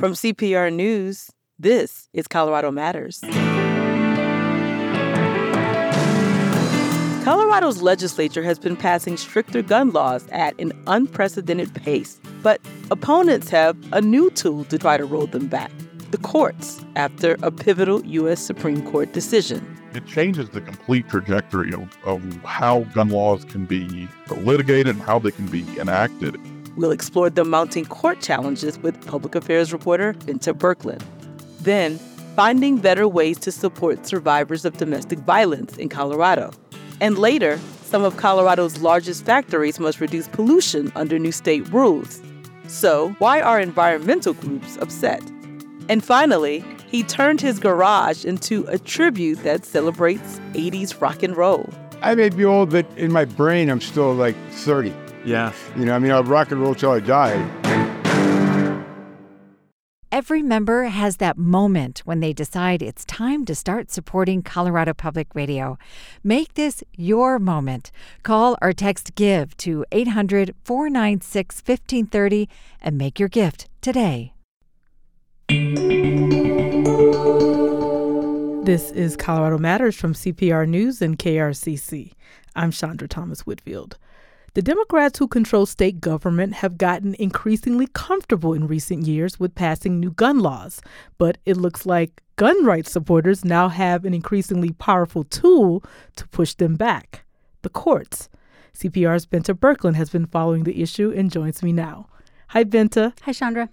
From CPR News, this is Colorado Matters. Colorado's legislature has been passing stricter gun laws at an unprecedented pace, but opponents have a new tool to try to roll them back the courts after a pivotal U.S. Supreme Court decision. It changes the complete trajectory of, of how gun laws can be litigated and how they can be enacted. We'll explore the mounting court challenges with public affairs reporter Bente Birkeland. Then, finding better ways to support survivors of domestic violence in Colorado. And later, some of Colorado's largest factories must reduce pollution under new state rules. So, why are environmental groups upset? And finally, he turned his garage into a tribute that celebrates 80s rock and roll. I may be old, but in my brain, I'm still like 30. Yeah. You know, I mean, I'll rock and roll till I die. Every member has that moment when they decide it's time to start supporting Colorado Public Radio. Make this your moment. Call or text GIVE to 800 496 1530 and make your gift today. This is Colorado Matters from CPR News and KRCC. I'm Chandra Thomas Whitfield. The Democrats who control state government have gotten increasingly comfortable in recent years with passing new gun laws, but it looks like gun rights supporters now have an increasingly powerful tool to push them back the courts. CPR's Bente Birkeland has been following the issue and joins me now. Hi, Bente. Hi, Chandra.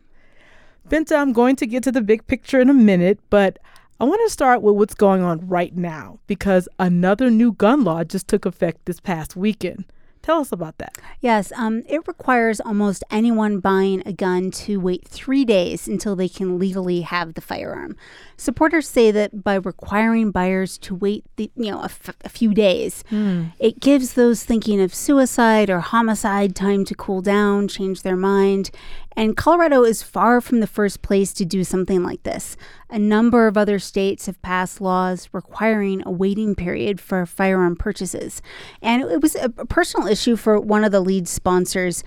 Bente, I'm going to get to the big picture in a minute, but I want to start with what's going on right now because another new gun law just took effect this past weekend. Tell us about that. Yes, um, it requires almost anyone buying a gun to wait three days until they can legally have the firearm. Supporters say that by requiring buyers to wait, the, you know, a, f- a few days, mm. it gives those thinking of suicide or homicide time to cool down, change their mind. And Colorado is far from the first place to do something like this. A number of other states have passed laws requiring a waiting period for firearm purchases. And it was a personal issue for one of the lead sponsors.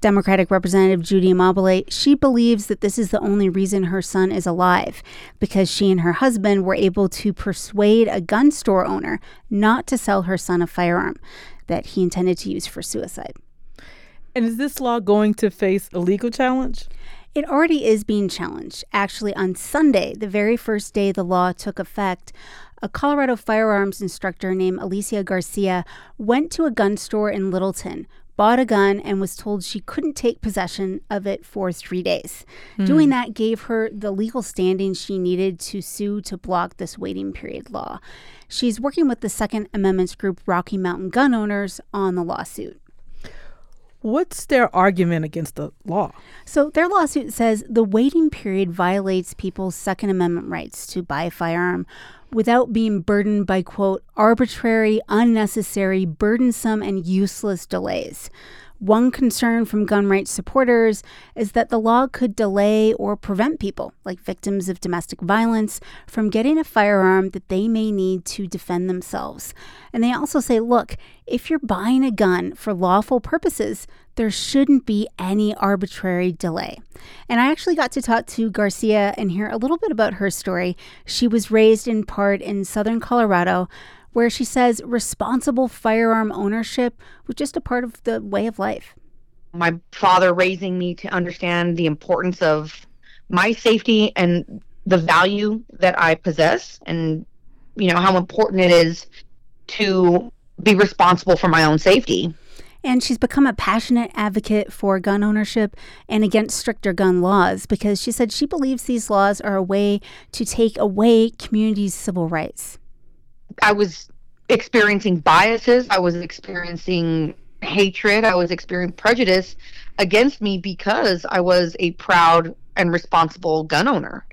Democratic Representative Judy Amabile, she believes that this is the only reason her son is alive because she and her husband were able to persuade a gun store owner not to sell her son a firearm that he intended to use for suicide. And is this law going to face a legal challenge? It already is being challenged. Actually, on Sunday, the very first day the law took effect, a Colorado firearms instructor named Alicia Garcia went to a gun store in Littleton bought a gun and was told she couldn't take possession of it for three days. Mm. Doing that gave her the legal standing she needed to sue to block this waiting period law. She's working with the Second Amendment's group Rocky Mountain Gun Owners on the lawsuit. What's their argument against the law? So, their lawsuit says the waiting period violates people's Second Amendment rights to buy a firearm without being burdened by, quote, arbitrary, unnecessary, burdensome, and useless delays. One concern from gun rights supporters is that the law could delay or prevent people, like victims of domestic violence, from getting a firearm that they may need to defend themselves. And they also say look, if you're buying a gun for lawful purposes, there shouldn't be any arbitrary delay. And I actually got to talk to Garcia and hear a little bit about her story. She was raised in part in southern Colorado where she says responsible firearm ownership was just a part of the way of life. My father raising me to understand the importance of my safety and the value that I possess and you know how important it is to be responsible for my own safety. And she's become a passionate advocate for gun ownership and against stricter gun laws because she said she believes these laws are a way to take away communities' civil rights. I was experiencing biases. I was experiencing hatred. I was experiencing prejudice against me because I was a proud and responsible gun owner.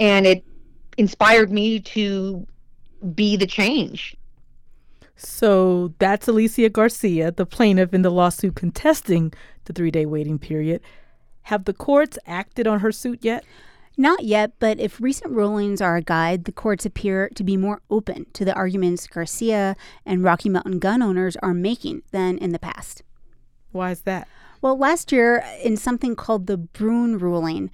And it inspired me to be the change. So that's Alicia Garcia, the plaintiff in the lawsuit contesting the three day waiting period. Have the courts acted on her suit yet? Not yet, but if recent rulings are a guide, the courts appear to be more open to the arguments Garcia and Rocky Mountain gun owners are making than in the past. Why is that? Well, last year, in something called the Bruen ruling,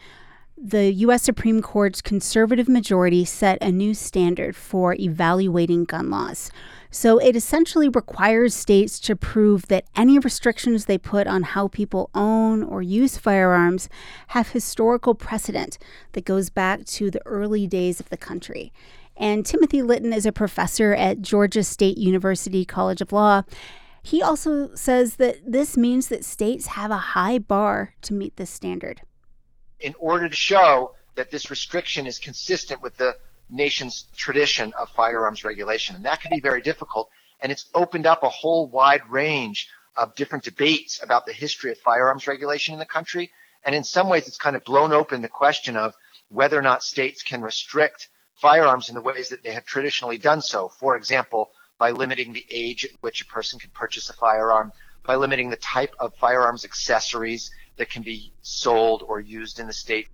the U.S. Supreme Court's conservative majority set a new standard for evaluating gun laws. So it essentially requires states to prove that any restrictions they put on how people own or use firearms have historical precedent that goes back to the early days of the country. And Timothy Lytton is a professor at Georgia State University College of Law. He also says that this means that states have a high bar to meet this standard. In order to show that this restriction is consistent with the nation's tradition of firearms regulation. And that can be very difficult. And it's opened up a whole wide range of different debates about the history of firearms regulation in the country. And in some ways, it's kind of blown open the question of whether or not states can restrict firearms in the ways that they have traditionally done so. For example, by limiting the age at which a person can purchase a firearm, by limiting the type of firearms accessories that can be sold or used in the state.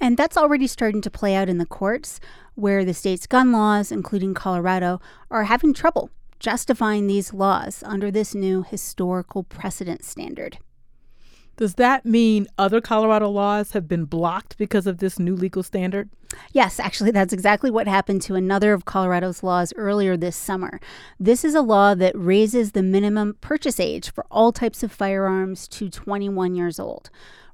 And that's already starting to play out in the courts, where the state's gun laws, including Colorado, are having trouble justifying these laws under this new historical precedent standard. Does that mean other Colorado laws have been blocked because of this new legal standard? Yes, actually, that's exactly what happened to another of Colorado's laws earlier this summer. This is a law that raises the minimum purchase age for all types of firearms to 21 years old.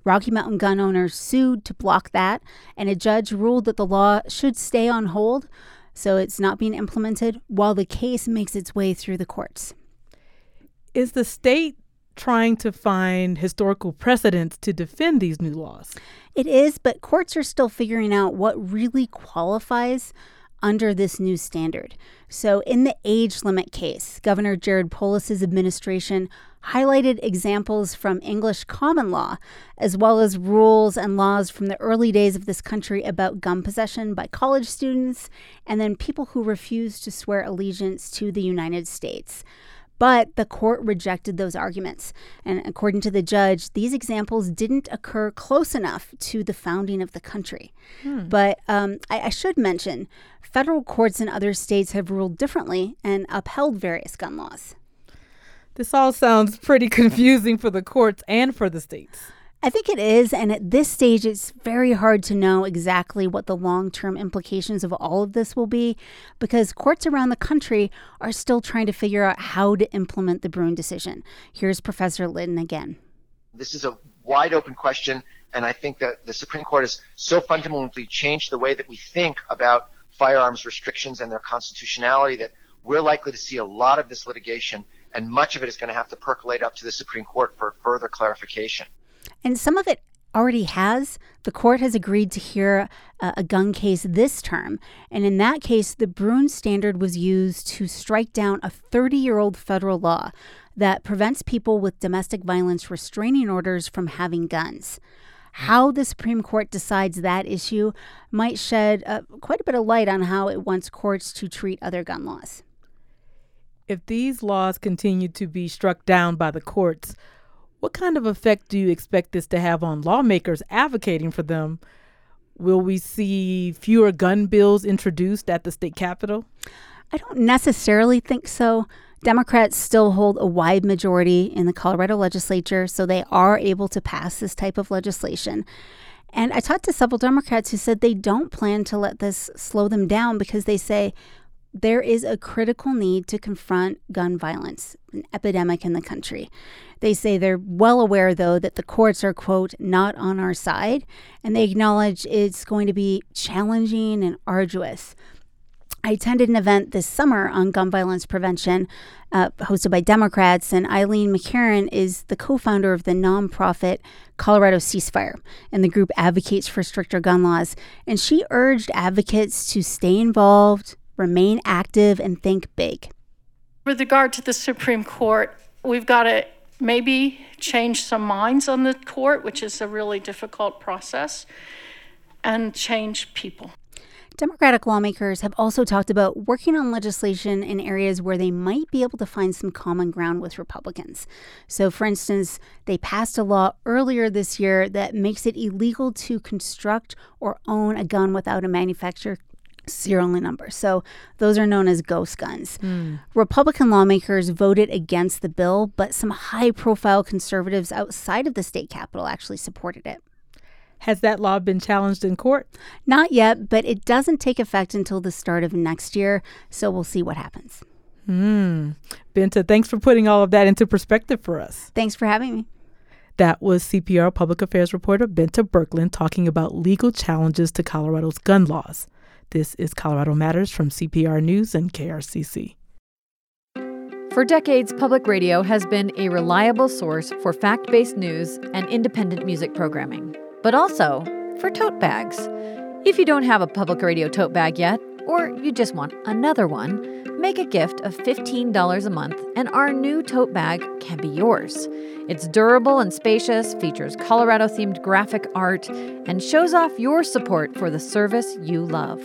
Rocky Mountain gun owners sued to block that, and a judge ruled that the law should stay on hold, so it's not being implemented while the case makes its way through the courts. Is the state trying to find historical precedents to defend these new laws? It is, but courts are still figuring out what really qualifies under this new standard. So, in the age limit case, Governor Jared Polis's administration highlighted examples from English common law, as well as rules and laws from the early days of this country about gun possession by college students and then people who refused to swear allegiance to the United States. But the court rejected those arguments. And according to the judge, these examples didn't occur close enough to the founding of the country. Hmm. But um, I, I should mention federal courts in other states have ruled differently and upheld various gun laws. This all sounds pretty confusing for the courts and for the states. I think it is. And at this stage, it's very hard to know exactly what the long term implications of all of this will be because courts around the country are still trying to figure out how to implement the Bruen decision. Here's Professor Lytton again. This is a wide open question. And I think that the Supreme Court has so fundamentally changed the way that we think about firearms restrictions and their constitutionality that we're likely to see a lot of this litigation, and much of it is going to have to percolate up to the Supreme Court for further clarification. And some of it already has. The court has agreed to hear a, gun case this term. And in that case, the Bruen standard was used to strike down a 30 year old federal law that prevents people with domestic violence restraining orders from having guns. How the Supreme Court decides that issue might shed uh, quite a bit of light on how it wants courts to treat other gun laws. If these laws continue to be struck down by the courts, what kind of effect do you expect this to have on lawmakers advocating for them? Will we see fewer gun bills introduced at the state capitol? I don't necessarily think so. Democrats still hold a wide majority in the Colorado legislature, so they are able to pass this type of legislation. And I talked to several Democrats who said they don't plan to let this slow them down because they say, there is a critical need to confront gun violence, an epidemic in the country. They say they're well aware, though, that the courts are, quote, not on our side, and they acknowledge it's going to be challenging and arduous. I attended an event this summer on gun violence prevention uh, hosted by Democrats, and Eileen McCarron is the co founder of the nonprofit Colorado Ceasefire, and the group advocates for stricter gun laws. And she urged advocates to stay involved, remain active, and think big. With regard to the Supreme Court, we've got to maybe change some minds on the court, which is a really difficult process, and change people. Democratic lawmakers have also talked about working on legislation in areas where they might be able to find some common ground with Republicans. So, for instance, they passed a law earlier this year that makes it illegal to construct or own a gun without a manufacturer serial number. So those are known as ghost guns. Mm. Republican lawmakers voted against the bill, but some high profile conservatives outside of the state capitol actually supported it. Has that law been challenged in court? Not yet, but it doesn't take effect until the start of next year, so we'll see what happens. Hmm. Bente, thanks for putting all of that into perspective for us. Thanks for having me. That was CPR Public Affairs reporter Bente Birkeland talking about legal challenges to Colorado's gun laws. This is Colorado Matters from CPR News and KRCC. For decades, public radio has been a reliable source for fact based news and independent music programming, but also for tote bags. If you don't have a public radio tote bag yet, or you just want another one, make a gift of $15 a month and our new tote bag can be yours. It's durable and spacious, features Colorado themed graphic art, and shows off your support for the service you love.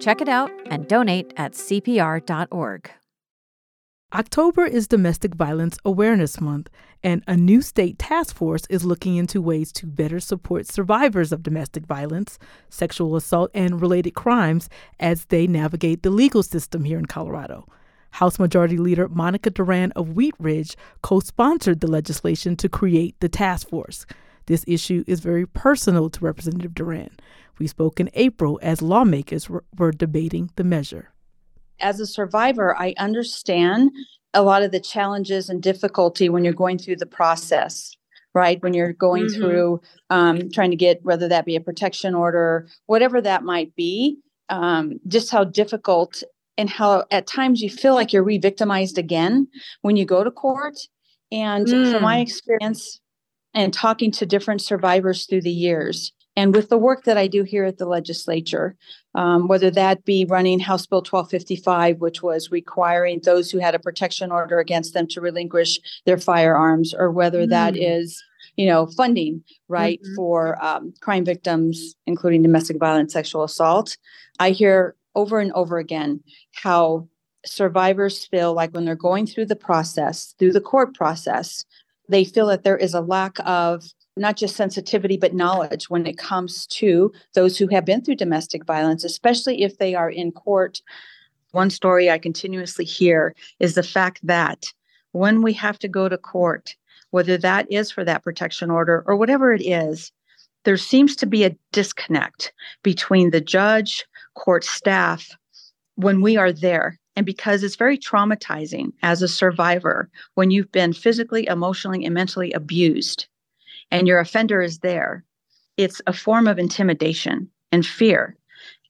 Check it out and donate at CPR.org. October is Domestic Violence Awareness Month, and a new state task force is looking into ways to better support survivors of domestic violence, sexual assault, and related crimes as they navigate the legal system here in Colorado. House Majority Leader Monica Duran of Wheat Ridge co sponsored the legislation to create the task force. This issue is very personal to Representative Duran. We spoke in April as lawmakers were debating the measure as a survivor, I understand a lot of the challenges and difficulty when you're going through the process, right? When you're going mm-hmm. through um, trying to get whether that be a protection order, whatever that might be, um, just how difficult and how at times you feel like you're re victimized again when you go to court. And mm. from my mm. experience and talking to different survivors through the years, and with the work that I do here at the legislature, um, whether that be running House Bill 1255, which was requiring those who had a protection order against them to relinquish their firearms, or whether mm. that is you know funding right mm-hmm. for um, crime victims including domestic violence sexual assault i hear over and over again how survivors feel like when they're going through the process through the court process they feel that there is a lack of not just sensitivity, but knowledge when it comes to those who have been through domestic violence, especially if they are in court. One story I continuously hear is the fact that when we have to go to court, whether that is for that protection order or whatever it is, there seems to be a disconnect between the judge, court staff, when we are there. And because it's very traumatizing as a survivor when you've been physically, emotionally, and mentally abused and your offender is there, it's a form of intimidation and fear.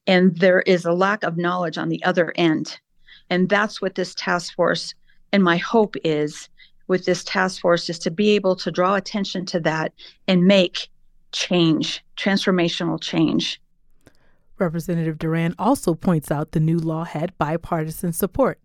And there is a lack of knowledge on the other end. And that's what this task force, and my hope is with this task force, is to be able to draw attention to that and make change, transformational change. Representative Duran also points out the new law had bipartisan support.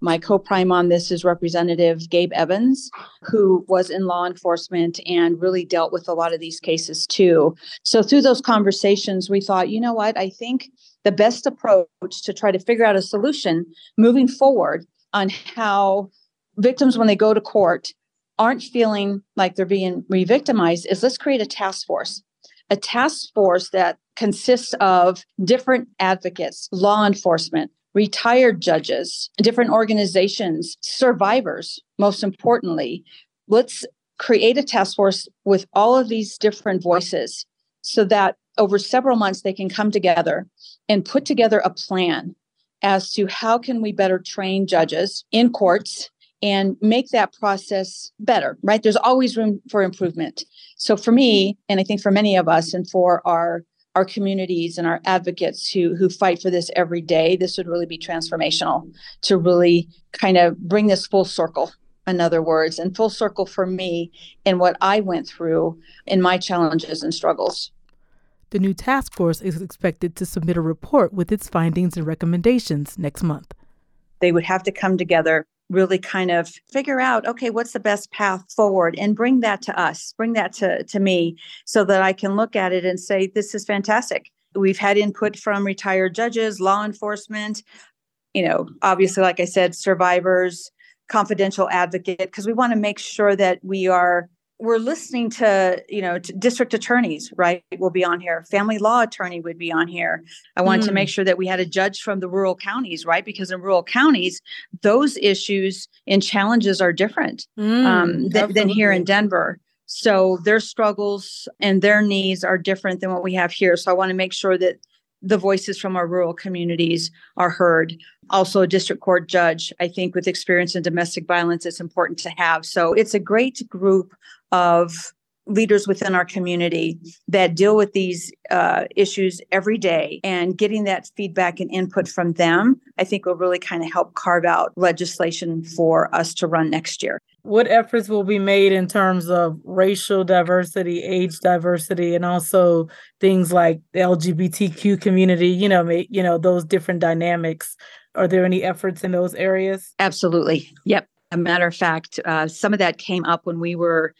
My co prime on this is Representative Gabe Evans, who was in law enforcement and really dealt with a lot of these cases too. So, through those conversations, we thought, you know what, I think the best approach to try to figure out a solution moving forward on how victims, when they go to court, aren't feeling like they're being re victimized is let's create a task force. A task force that consists of different advocates, law enforcement, retired judges, different organizations, survivors, most importantly. Let's create a task force with all of these different voices so that over several months they can come together and put together a plan as to how can we better train judges in courts and make that process better right there's always room for improvement so for me and i think for many of us and for our our communities and our advocates who who fight for this every day, this would really be transformational to really kind of bring this full circle. In other words, and full circle for me in what I went through in my challenges and struggles. The new task force is expected to submit a report with its findings and recommendations next month. They would have to come together really kind of figure out okay what's the best path forward and bring that to us bring that to, to me so that i can look at it and say this is fantastic. We've had input from retired judges law enforcement you know obviously like i said survivors confidential advocate because we want to make sure that we are we're listening to you know to district attorneys right will be on here family law attorney would be on here i wanted mm. to make mm. sure that we had a judge from the rural counties right because in rural counties those issues and challenges are different mm, um, th- than here in denver So their struggles and their needs are different than what we have here. So I want to make sure that the voices from our rural communities are heard. Also, a district court judge, I think, with experience in domestic violence, it's important to have. So it's a great group of leaders within our community that deal with these uh, issues every day and getting that feedback and input from them i think will really kind of help carve out legislation for us to run next year. What efforts will be made in terms of racial diversity age diversity and also things like the lgbtq community you know you know those different dynamics? Are there any efforts in those areas? Absolutely. Yep. A matter of fact uh, some of that came up when we were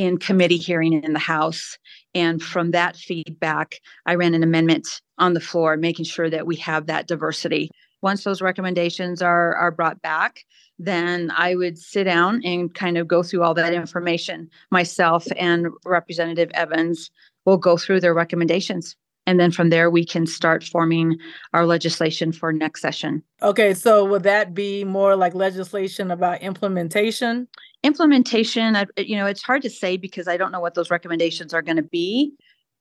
in committee hearing in the House. And from that feedback, I ran an amendment on the floor, making sure that we have that diversity. Once those recommendations are, are brought back, then I would sit down and kind of go through all that information. Myself and Representative Evans will go through their recommendations. And then from there, we can start forming our legislation for next session. Okay, so would that be more like legislation about implementation? Implementation you know it's hard to say because i don't know what those recommendations are going to be.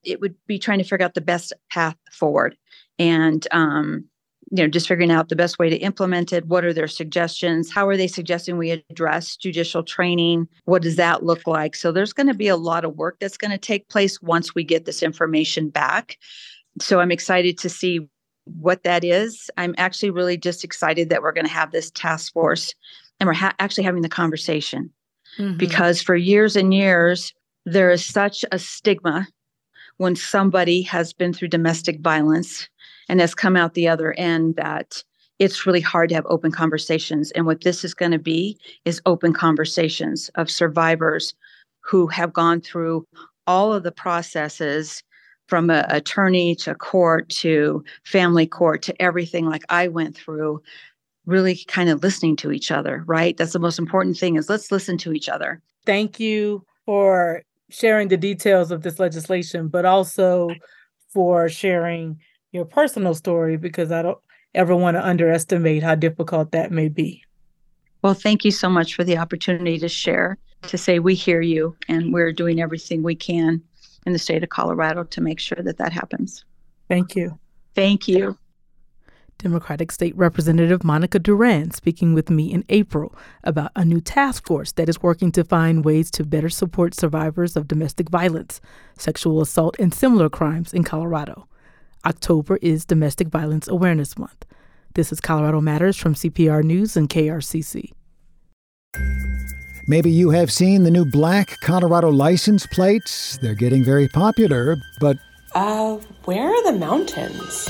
It would be trying to figure out the best path forward and um, you know just figuring out the best way to implement it. What are their suggestions? How are they suggesting we address judicial training? What does that look like? So there's going to be a lot of work that's going to take place once we get this information back. So i'm excited to see what that is. I'm actually really just excited that we're going to have this task force and we're ha- actually having the conversation mm-hmm. because for years and years there is such a stigma when somebody has been through domestic violence and has come out the other end that it's really hard to have open conversations and what this is going to be is open conversations of survivors who have gone through all of the processes from an attorney to court to family court to everything like I went through really kind of listening to each other, right? That's the most important thing is let's listen to each other. Thank you for sharing the details of this legislation, but also for sharing your personal story because I don't ever want to underestimate how difficult that may be. Well, thank you so much for the opportunity to share, to say we hear you and we're doing everything we can in the state of Colorado to make sure that that happens. Thank you. Thank you. Democratic State Representative Monica Duran speaking with me in April about a new task force that is working to find ways to better support survivors of domestic violence, sexual assault, and similar crimes in Colorado. October is Domestic Violence Awareness Month. This is Colorado Matters from CPR News and KRCC. Maybe you have seen the new black Colorado license plates. They're getting very popular, but. Uh, where are the mountains?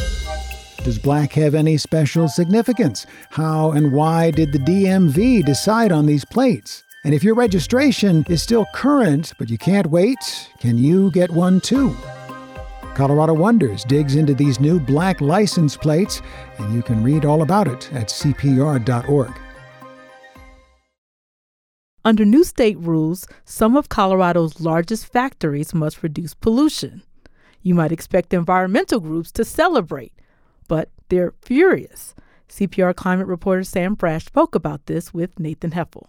Does black have any special significance? How and why did the DMV decide on these plates? And if your registration is still current but you can't wait, can you get one too? Colorado Wonders digs into these new black license plates, and you can read all about it at CPR.org. Under new state rules, some of Colorado's largest factories must reduce pollution. You might expect environmental groups to celebrate, but they're furious. CPR climate reporter Sam Brasch spoke about this with Nathan Heffel.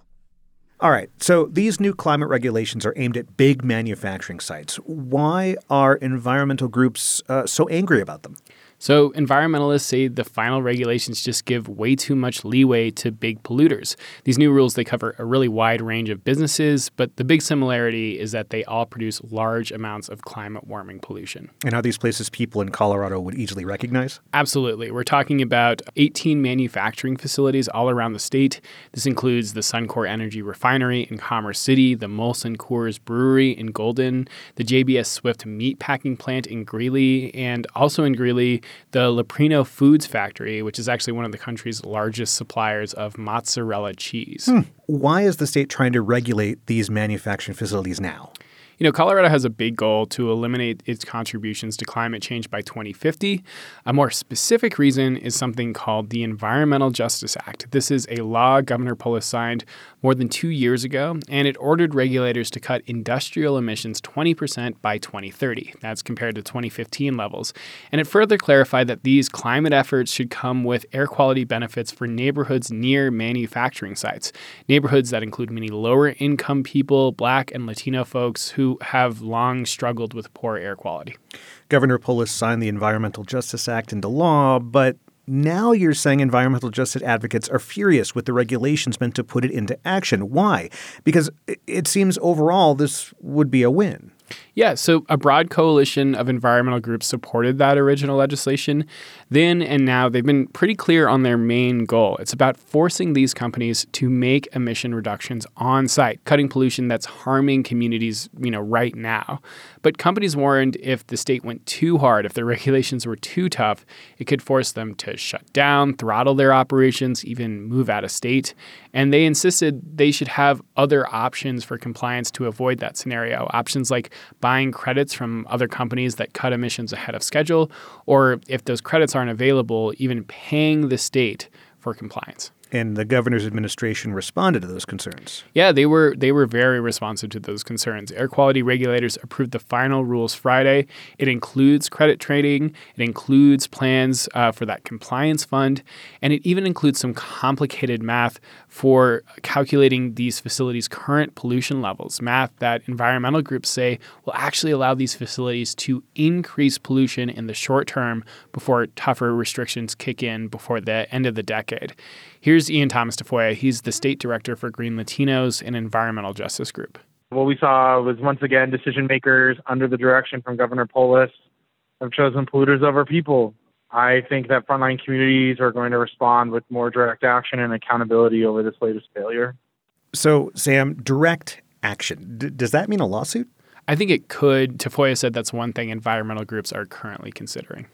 All right. So these new climate regulations are aimed at big manufacturing sites. Why are environmental groups uh, so angry about them? So, environmentalists say the final regulations just give way too much leeway to big polluters. These new rules they cover a really wide range of businesses, but the big similarity is that they all produce large amounts of climate warming pollution. And are these places people in Colorado would easily recognize? Absolutely. We're talking about 18 manufacturing facilities all around the state. This includes the Suncor Energy Refinery in Commerce City, the Molson Coors Brewery in Golden, the JBS Swift meat packing Plant in Greeley, and also in Greeley, the Leprino Foods Factory, which is actually one of the country's largest suppliers of mozzarella cheese. Hmm. Why is the state trying to regulate these manufacturing facilities now? You know, Colorado has a big goal to eliminate its contributions to climate change by 2050. A more specific reason is something called the Environmental Justice Act. This is a law Governor Polis signed more than two years ago, and it ordered regulators to cut industrial emissions 20% by 2030. That's compared to 2015 levels. And it further clarified that these climate efforts should come with air quality benefits for neighborhoods near manufacturing sites, neighborhoods that include many lower income people, black and Latino folks who have long struggled with poor air quality. Governor Polis signed the Environmental Justice Act into law, but now you're saying environmental justice advocates are furious with the regulations meant to put it into action. Why? Because it seems overall this would be a win. Yeah, so a broad coalition of environmental groups supported that original legislation. Then and now, they've been pretty clear on their main goal. It's about forcing these companies to make emission reductions on site, cutting pollution that's harming communities, you know, right now. But companies warned if the state went too hard, if the regulations were too tough, it could force them to shut down, throttle their operations, even move out of state. And they insisted they should have other options for compliance to avoid that scenario. Options like buying credits from other companies that cut emissions ahead of schedule, or if those credits aren't available, even paying the state for compliance and the governor's administration responded to those concerns. Yeah, they were they were very responsive to those concerns. Air quality regulators approved the final rules Friday. It includes credit trading, it includes plans uh, for that compliance fund, and it even includes some complicated math for calculating these facilities' current pollution levels. Math that environmental groups say will actually allow these facilities to increase pollution in the short term before tougher restrictions kick in before the end of the decade. Here's Ian Thomas Tafoya. He's the state director for Green Latinos, an environmental justice group. What we saw was once again decision makers under the direction from Governor Polis have chosen polluters over people. I think that frontline communities are going to respond with more direct action and accountability over this latest failure. So, Sam, direct action. D- does that mean a lawsuit? I think it could. Tafoya said that's one thing environmental groups are currently considering.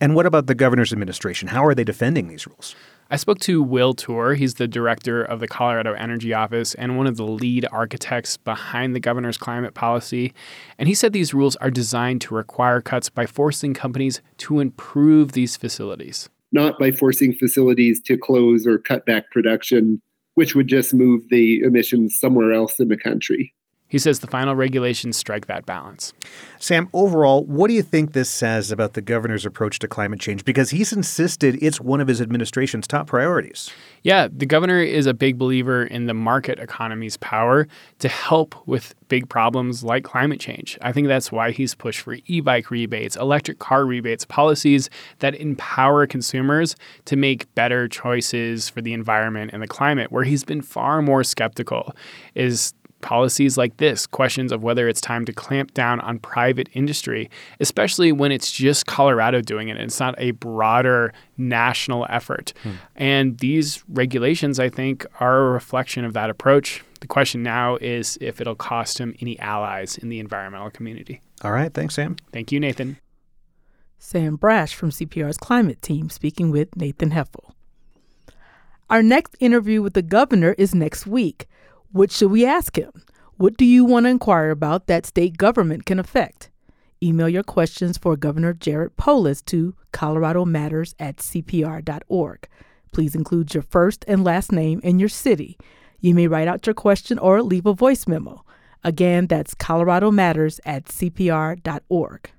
And what about the governor's administration? How are they defending these rules? I spoke to Will Toor. He's the director of the Colorado Energy Office and one of the lead architects behind the governor's climate policy. And he said these rules are designed to require cuts by forcing companies to improve these facilities. Not by forcing facilities to close or cut back production, which would just move the emissions somewhere else in the country. He says the final regulations strike that balance. Sam, overall, what do you think this says about the governor's approach to climate change? Because he's insisted it's one of his administration's top priorities. Yeah, the governor is a big believer in the market economy's power to help with big problems like climate change. I think that's why he's pushed for e bike rebates, electric car rebates, policies that empower consumers to make better choices for the environment and the climate. Where he's been far more skeptical is policies like this, questions of whether it's time to clamp down on private industry, especially when it's just Colorado doing it. and It's not a broader national effort. Hmm. And these regulations, I think, are a reflection of that approach. The question now is if it'll cost him any allies in the environmental community. All right. Thanks, Sam. Thank you, Nathan. Sam Brasch from CPR's climate team speaking with Nathan Heffel. Our next interview with the governor is next week. What should we ask him? What do you want to inquire about that state government can affect? Email your questions for Governor Jared Polis to coloradomatters at cpr.org. Please include your first and last name and your city. You may write out your question or leave a voice memo. Again, that's Colorado Matters at cpr.org.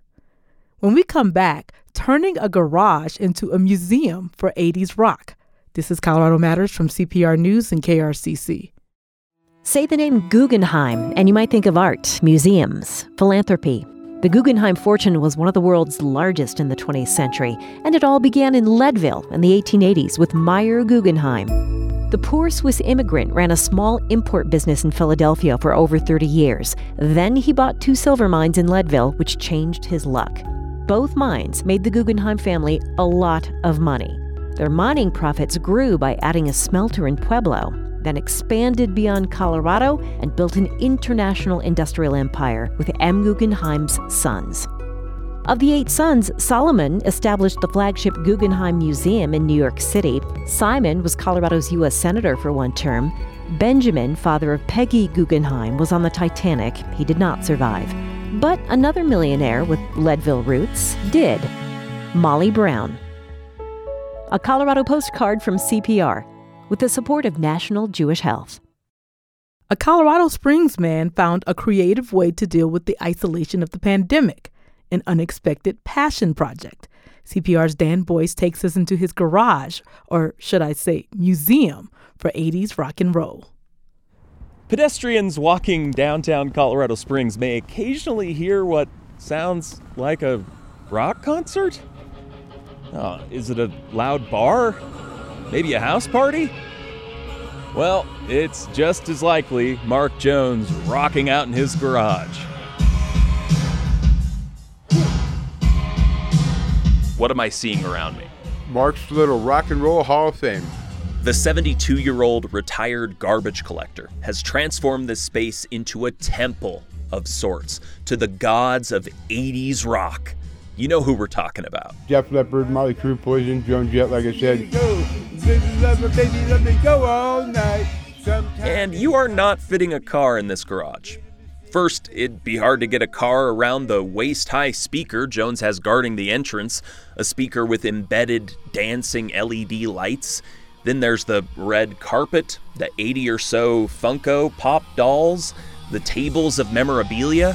When we come back, turning a garage into a museum for 80s rock. This is Colorado Matters from CPR News and KRCC. Say the name Guggenheim, and you might think of art, museums, philanthropy. The Guggenheim fortune was one of the world's largest in the 20th century, and it all began in Leadville in the 1880s with Meyer Guggenheim. The poor Swiss immigrant ran a small import business in Philadelphia for over 30 years. Then he bought two silver mines in Leadville, which changed his luck. Both mines made the Guggenheim family a lot of money. Their mining profits grew by adding a smelter in Pueblo, then expanded beyond Colorado and built an international industrial empire with M. Guggenheim's sons. Of the eight sons, Solomon established the flagship Guggenheim Museum in New York City. Simon was Colorado's U.S. Senator for one term. Benjamin, father of Peggy Guggenheim, was on the Titanic. He did not survive. But another millionaire with Leadville roots did Molly Brown. A Colorado postcard from CPR with the support of National Jewish Health. A Colorado Springs man found a creative way to deal with the isolation of the pandemic, an unexpected passion project. CPR's Dan Boyce takes us into his garage, or should I say, museum, for 80s rock and roll. Pedestrians walking downtown Colorado Springs may occasionally hear what sounds like a rock concert. Oh, is it a loud bar? Maybe a house party? Well, it's just as likely Mark Jones rocking out in his garage. What am I seeing around me? Mark's Little Rock and Roll Hall of Fame. The 72 year old retired garbage collector has transformed this space into a temple of sorts to the gods of 80s rock. You know who we're talking about. Def Leppard, Mötley Crüe, Poison, Joan Jett, like I said. And you are not fitting a car in this garage. First, it'd be hard to get a car around the waist high speaker Jones has guarding the entrance, a speaker with embedded dancing LED lights. Then there's the red carpet, the 80 or so Funko Pop dolls, the tables of memorabilia.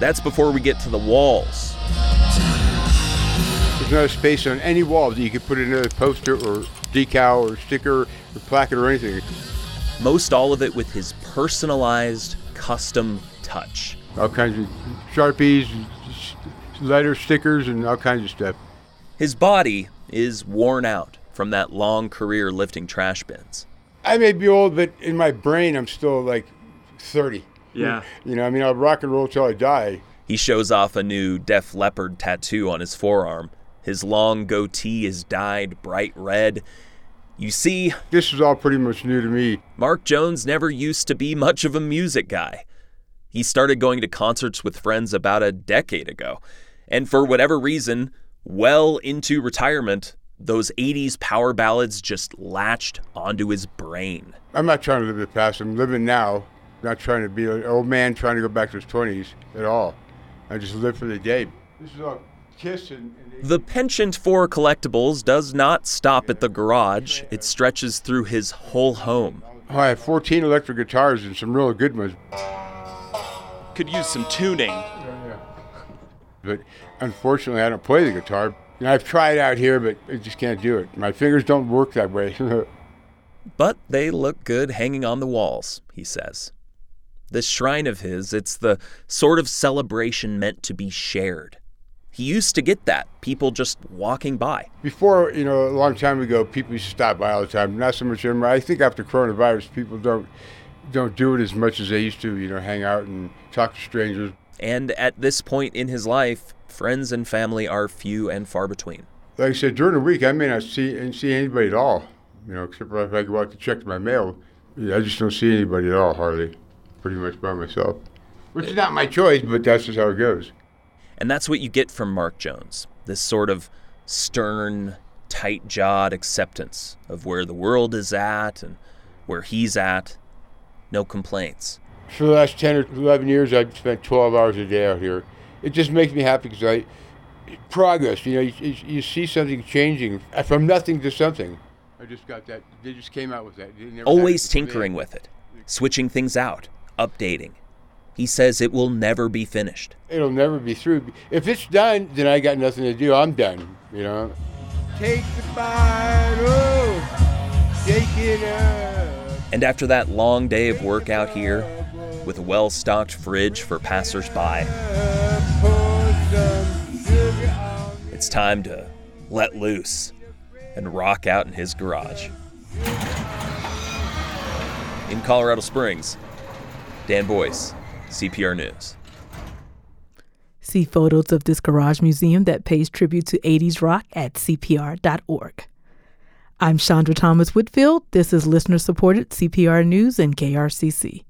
That's before we get to the walls. There's no space on any wall that you could put another poster or decal or sticker or placard or anything. Most all of it with his personalized, custom touch. All kinds of Sharpies, letter stickers, and all kinds of stuff. His body is worn out from that long career lifting trash bins. I may be old, but in my brain, I'm still like 30. Yeah. You know, I mean, I'll rock and roll till I die. He shows off a new Def Leppard tattoo on his forearm. His long goatee is dyed bright red. You see, this is all pretty much new to me. Mark Jones never used to be much of a music guy. He started going to concerts with friends about a decade ago. And for whatever reason, well into retirement, those 80s power ballads just latched onto his brain. I'm not trying to live the past. I'm living now. I'm Not trying to be an old man trying to go back to his 20s at all. I just live for the day. This is all Kiss and, and The penchant for collectibles does not stop at the garage. It stretches through his whole home. Oh, I have 14 electric guitars and some really good ones. Could use some tuning. But unfortunately, I don't play the guitar. You know, I've tried out here, but I just can't do it. My fingers don't work that way. but they look good hanging on the walls, he says. This shrine of his, it's the sort of celebration meant to be shared. He used to get that, people just walking by. Before, you know, a long time ago, people used to stop by all the time. Not so much anymore. I think after coronavirus, people don't don't do it as much as they used to, you know, hang out and talk to strangers. And at this point in his life, friends and family are few and far between. Like I said, during the week, I may not see and see anybody at all. You know, except for if I go out to check my mail. I just don't see anybody at all, hardly. Pretty much by myself. Which is not my choice, but that's just how it goes. And that's what you get from Mark Jones this sort of stern, tight jawed acceptance of where the world is at and where he's at. No complaints. For the last 10 or 11 years, I've spent 12 hours a day out here. It just makes me happy because I, progress, you know, you, you, see something changing from nothing to something. I just got that. They just came out with that. Always tinkering with it, switching things out, updating. He says it will never be finished. It'll never be through. If it's done, then I got nothing to do. I'm done, you know. Take the bottle, take it up. And after that long day of work out here, with a well stocked fridge for passersby, it's time to let loose and rock out in his garage. In Colorado Springs, Dan Boyce, CPR News. See photos of this garage museum that pays tribute to 80s rock at CPR.org. I'm Chandra Thomas Whitfield. This is listener supported CPR News and KRCC.